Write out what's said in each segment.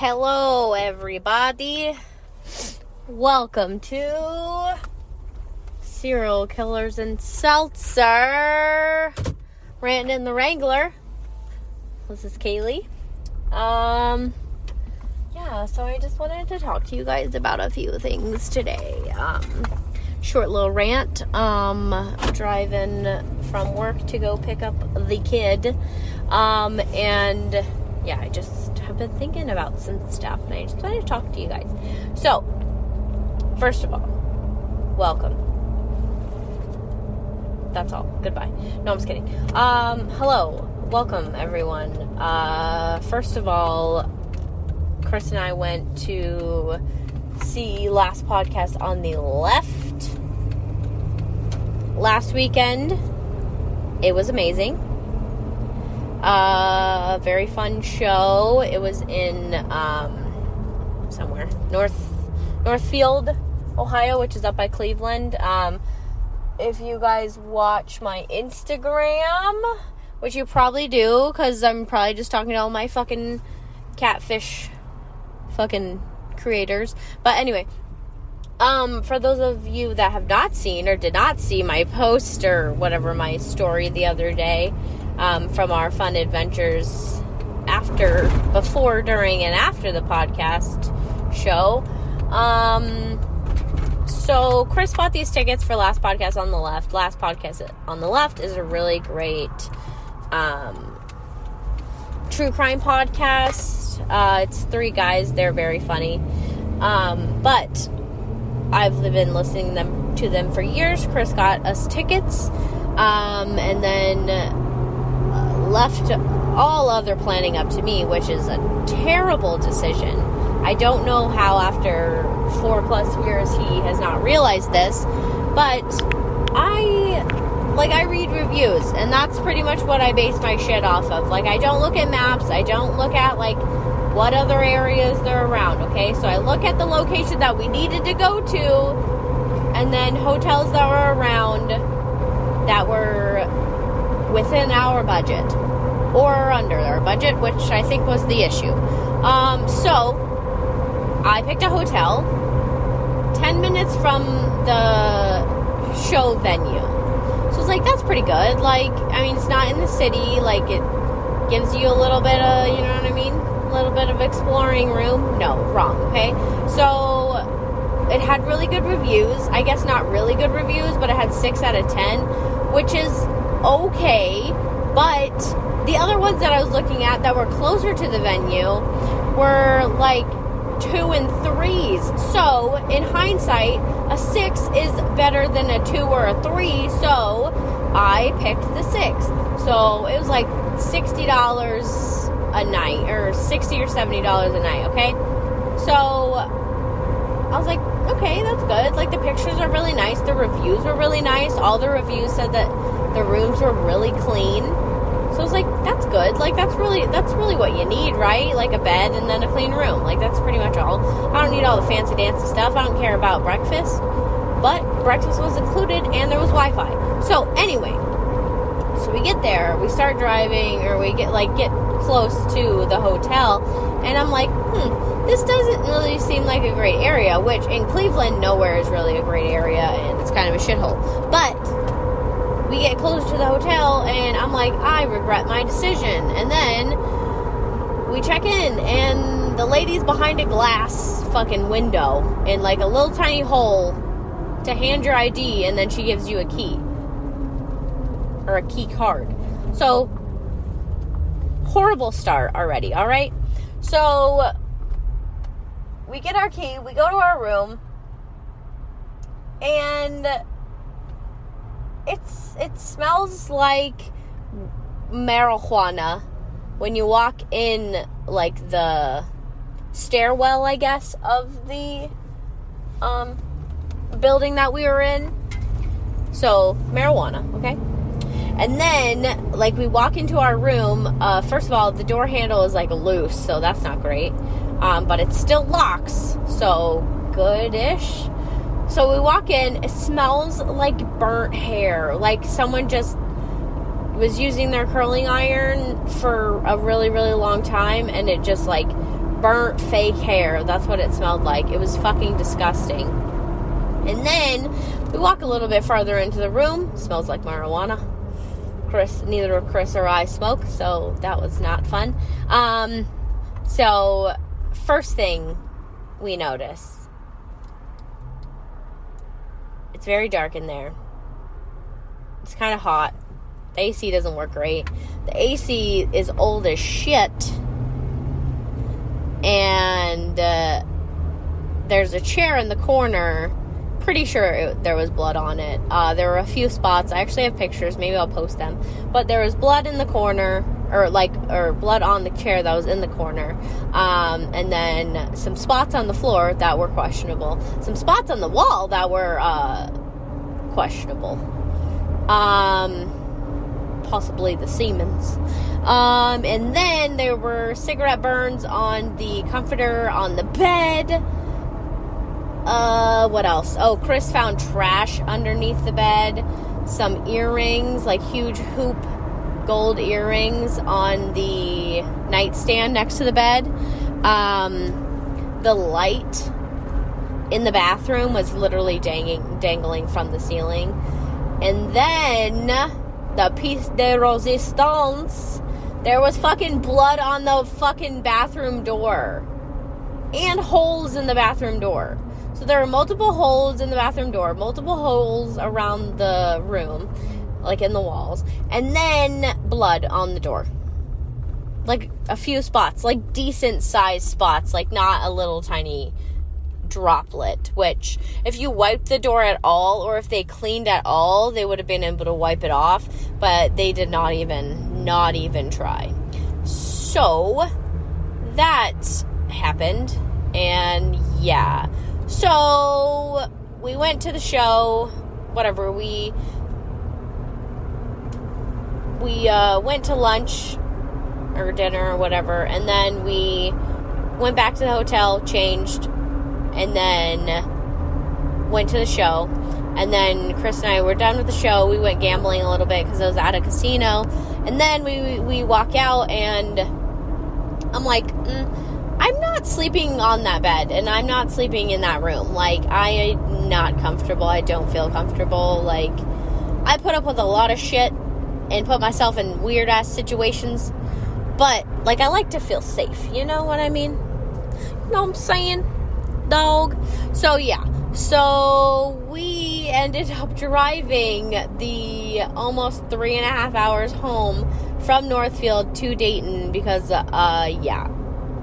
Hello, everybody. Welcome to Serial Killers and Seltzer. Ranting in the Wrangler. This is Kaylee. Um, yeah, so I just wanted to talk to you guys about a few things today. Um, short little rant. Um, driving from work to go pick up the kid. Um, and yeah, I just have been thinking about some stuff and I just wanted to talk to you guys. So, first of all, welcome. That's all. Goodbye. No, I'm just kidding. Um, hello. Welcome, everyone. Uh, first of all, Chris and I went to see last podcast on the left last weekend. It was amazing. Uh, very fun show. It was in um, somewhere north Northfield, Ohio, which is up by Cleveland. Um, if you guys watch my Instagram, which you probably do, because I'm probably just talking to all my fucking catfish fucking creators. But anyway, um, for those of you that have not seen or did not see my post or whatever my story the other day um, from our fun adventures after, before, during, and after the podcast show. Um, so Chris bought these tickets for Last Podcast on the Left. Last Podcast on the Left is a really great um, true crime podcast. Uh, it's three guys. They're very funny. Um, but I've been listening them to them for years. Chris got us tickets, um, and then left all other planning up to me, which is a terrible decision. I don't know how after four plus years he has not realized this, but I like I read reviews and that's pretty much what I base my shit off of. Like I don't look at maps, I don't look at like what other areas they're around, okay? So I look at the location that we needed to go to and then hotels that were around that were within our budget or under our budget, which I think was the issue. Um, so I picked a hotel 10 minutes from the show venue. So I was like, that's pretty good. Like, I mean, it's not in the city. Like, it gives you a little bit of, you know what I mean? A little bit of exploring room. No, wrong, okay? So, it had really good reviews. I guess not really good reviews, but it had 6 out of 10, which is okay. But the other ones that I was looking at that were closer to the venue were like two and threes. So, in hindsight, a six is better than a two or a three. So, I picked the six. So, it was like $60 a night, or 60 or $70 a night, okay? So, I was like, okay, that's good. Like, the pictures are really nice. The reviews were really nice. All the reviews said that the rooms were really clean. So I was like, that's good. Like that's really that's really what you need, right? Like a bed and then a clean room. Like that's pretty much all. I don't need all the fancy dancy stuff. I don't care about breakfast. But breakfast was included and there was Wi-Fi. So anyway, so we get there, we start driving or we get like get close to the hotel and I'm like, "Hmm, this doesn't really seem like a great area," which in Cleveland nowhere is really a great area and it's kind of a shithole. But we get close to the hotel and I'm like, I regret my decision. And then we check in and the lady's behind a glass fucking window in like a little tiny hole to hand your ID and then she gives you a key or a key card. So horrible start already, all right? So we get our key, we go to our room and it's it smells like marijuana when you walk in like the stairwell I guess of the um building that we were in. So marijuana okay? And then like we walk into our room uh, first of all the door handle is like loose so that's not great. Um, but it still locks so good-ish so we walk in, it smells like burnt hair. Like someone just was using their curling iron for a really, really long time and it just like burnt fake hair. That's what it smelled like. It was fucking disgusting. And then we walk a little bit farther into the room. Smells like marijuana. Chris, neither Chris or I smoke, so that was not fun. Um, so first thing we notice, it's very dark in there. It's kind of hot. The AC doesn't work great. The AC is old as shit. And uh, there's a chair in the corner. Pretty sure it, there was blood on it. Uh, there were a few spots. I actually have pictures. Maybe I'll post them. But there was blood in the corner, or like, or blood on the chair that was in the corner. Um, and then some spots on the floor that were questionable. Some spots on the wall that were uh, questionable. Um, possibly the Siemens. Um, and then there were cigarette burns on the comforter on the bed. Uh, what else? Oh, Chris found trash underneath the bed. Some earrings, like huge hoop gold earrings on the nightstand next to the bed. Um, the light in the bathroom was literally dangling, dangling from the ceiling. And then the piece de resistance, there was fucking blood on the fucking bathroom door. And holes in the bathroom door. So there are multiple holes in the bathroom door, multiple holes around the room, like in the walls, and then blood on the door. Like a few spots, like decent sized spots, like not a little tiny droplet, which if you wiped the door at all or if they cleaned at all, they would have been able to wipe it off, but they did not even not even try. So that happened and yeah. So we went to the show, whatever, we we uh, went to lunch or dinner or whatever, and then we went back to the hotel, changed, and then went to the show. And then Chris and I were done with the show. We went gambling a little bit because I was at a casino. And then we we walk out, and I'm like, mm, I'm not sleeping on that bed, and I'm not sleeping in that room. Like I am not comfortable. I don't feel comfortable. Like I put up with a lot of shit and put myself in weird ass situations. But like I like to feel safe. You know what I mean? You know what I'm saying? Dog. So yeah. So we ended up driving the almost three and a half hours home from Northfield to Dayton because, uh, yeah,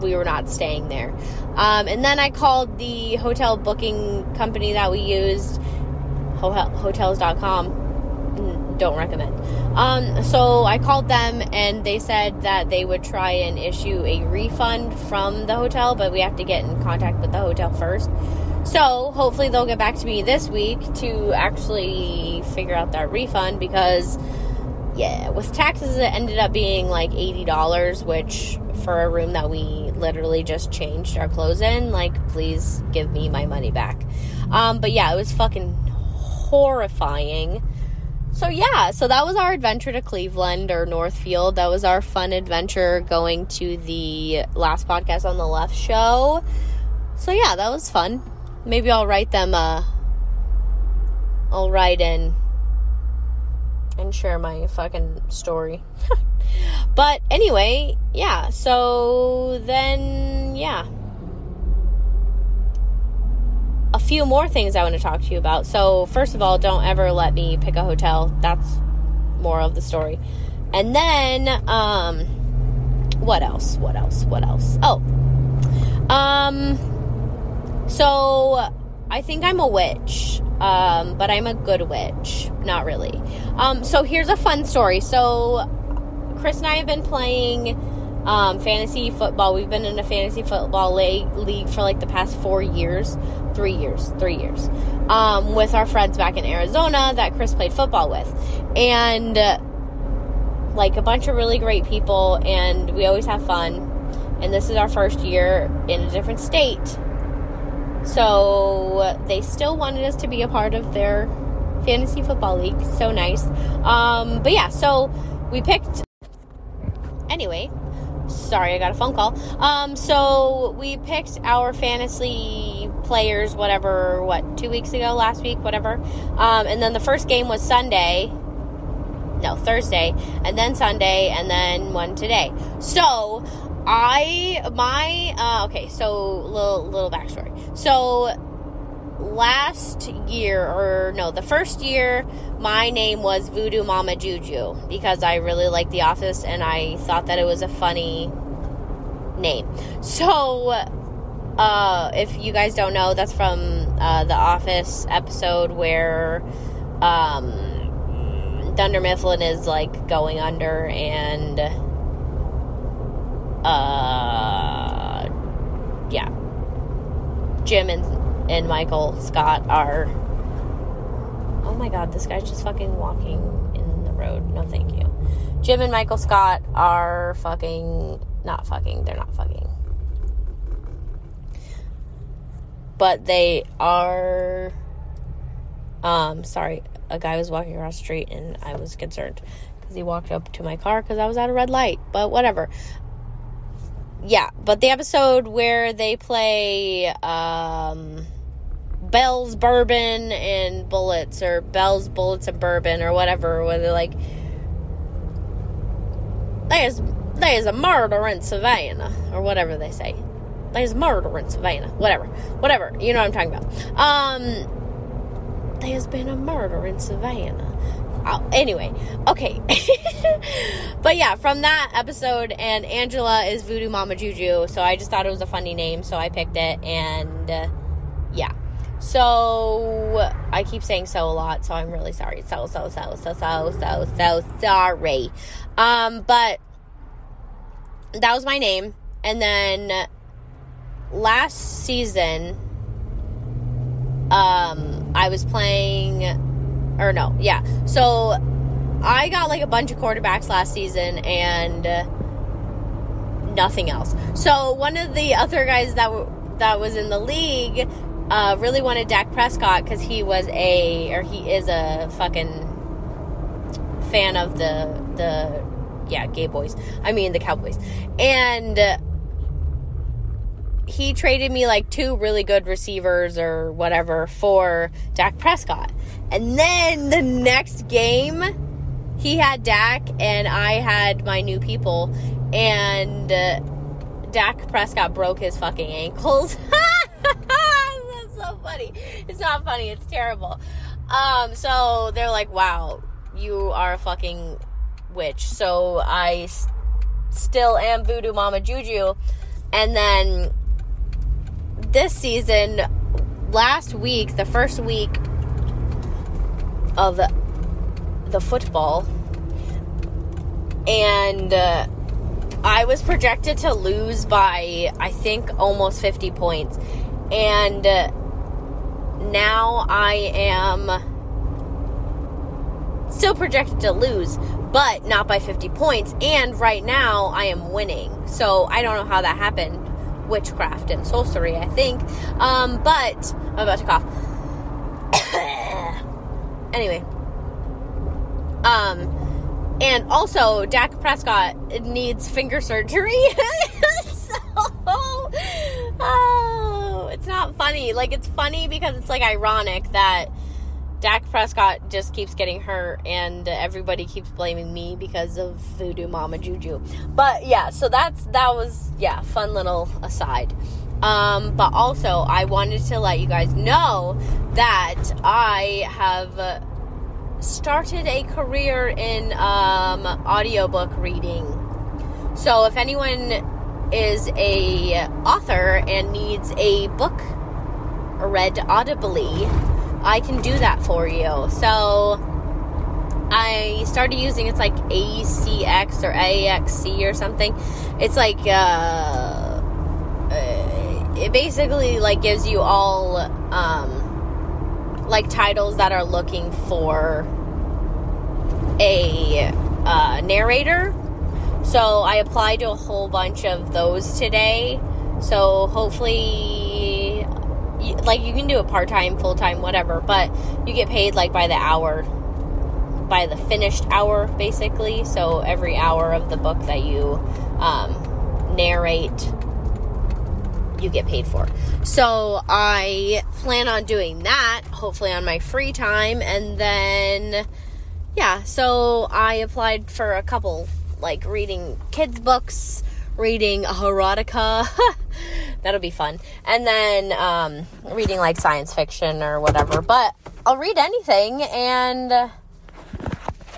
we were not staying there. Um, and then I called the hotel booking company that we used, hotels.com. Don't recommend. Um, so I called them and they said that they would try and issue a refund from the hotel, but we have to get in contact with the hotel first. So hopefully they'll get back to me this week to actually figure out that refund because, yeah, with taxes it ended up being like $80, which for a room that we literally just changed our clothes in, like, please give me my money back. Um, but yeah, it was fucking horrifying so yeah, so that was our adventure to Cleveland or Northfield. That was our fun adventure going to the last podcast on the left show. So yeah, that was fun. Maybe I'll write them uh I'll write in and share my fucking story. but anyway, yeah, so then yeah. a few more things I want to talk to you about. So, first of all, don't ever let me pick a hotel. That's more of the story. And then, um, what else? What else? What else? Oh, um, so I think I'm a witch, um, but I'm a good witch. Not really. Um, so here's a fun story. So, Chris and I have been playing um, fantasy football. We've been in a fantasy football league, league for like the past four years, three years, three years, um, with our friends back in Arizona that Chris played football with. And uh, like a bunch of really great people, and we always have fun. And this is our first year in a different state. So they still wanted us to be a part of their fantasy football league. So nice. Um, but yeah, so we picked. Anyway, sorry, I got a phone call. Um, so we picked our fantasy players, whatever, what, two weeks ago, last week, whatever. Um, and then the first game was Sunday. No, Thursday, and then Sunday, and then one today. So I my uh, okay. So little little backstory. So last year, or no, the first year, my name was Voodoo Mama Juju because I really liked The Office and I thought that it was a funny name. So, uh, if you guys don't know, that's from uh, The Office episode where um, Dunder Mifflin is like going under and. Uh, yeah. Jim and and Michael Scott are. Oh my god, this guy's just fucking walking in the road. No, thank you. Jim and Michael Scott are fucking. Not fucking, they're not fucking. But they are. Um, sorry, a guy was walking across the street and I was concerned because he walked up to my car because I was at a red light. But whatever yeah, but the episode where they play um, Belles Bourbon and Bullets, or Belles Bullets and Bourbon, or whatever, where they're like, there's, there's a murder in Savannah, or whatever they say. There's murder in Savannah. Whatever. Whatever. You know what I'm talking about. Um, there's been a murder in Savannah. Oh, anyway, okay. but yeah, from that episode, and Angela is Voodoo Mama Juju, so I just thought it was a funny name, so I picked it, and uh, yeah. So I keep saying so a lot, so I'm really sorry. So so so so so so so sorry. Um, but that was my name, and then last season, um, I was playing or no, yeah. So I got like a bunch of quarterbacks last season and nothing else. So one of the other guys that w- that was in the league uh, really wanted Dak Prescott because he was a or he is a fucking fan of the the yeah gay boys. I mean the Cowboys and. He traded me like two really good receivers or whatever for Dak Prescott. And then the next game, he had Dak and I had my new people. And uh, Dak Prescott broke his fucking ankles. That's so funny. It's not funny, it's terrible. Um, so they're like, wow, you are a fucking witch. So I s- still am Voodoo Mama Juju. And then this season, last week, the first week of the, the football, and uh, I was projected to lose by, I think, almost 50 points. And uh, now I am still projected to lose, but not by 50 points. And right now I am winning. So I don't know how that happened witchcraft and sorcery, I think. Um, but I'm about to cough. anyway. Um, and also Dak Prescott needs finger surgery. so, oh, it's not funny. Like it's funny because it's like ironic that Dak Prescott just keeps getting hurt and everybody keeps blaming me because of voodoo mama juju. But yeah, so that's that was yeah, fun little aside. Um, but also I wanted to let you guys know that I have started a career in um, audiobook reading. So if anyone is a author and needs a book read audibly, I can do that for you. So I started using it's like ACX or AXC or something. It's like uh, it basically like gives you all um, like titles that are looking for a uh, narrator. So I applied to a whole bunch of those today. So hopefully like you can do it part-time full-time whatever but you get paid like by the hour by the finished hour basically so every hour of the book that you um, narrate, you get paid for. So I plan on doing that, hopefully on my free time, and then yeah, so I applied for a couple, like reading kids' books, reading a erotica. That'll be fun. And then um, reading like science fiction or whatever. But I'll read anything and. Uh,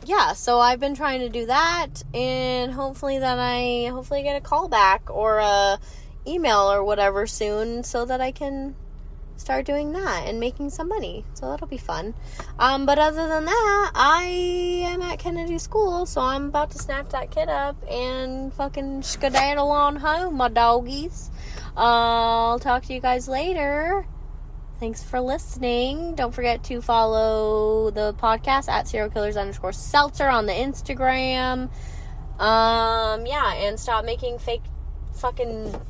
yeah, so I've been trying to do that, and hopefully that I hopefully get a call back or a email or whatever soon, so that I can start doing that and making some money. So that'll be fun. Um, but other than that, I am at Kennedy School, so I'm about to snap that kid up and fucking skedaddle on home, my doggies. Uh, I'll talk to you guys later. Thanks for listening. Don't forget to follow the podcast at serial killers underscore seltzer on the Instagram. Um, yeah, and stop making fake fucking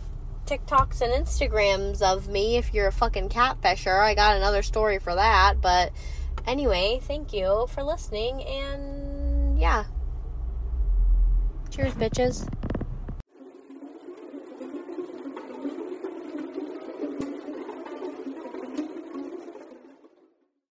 TikToks and Instagrams of me if you're a fucking catfisher. I got another story for that. But anyway, thank you for listening. And yeah. Cheers, bitches.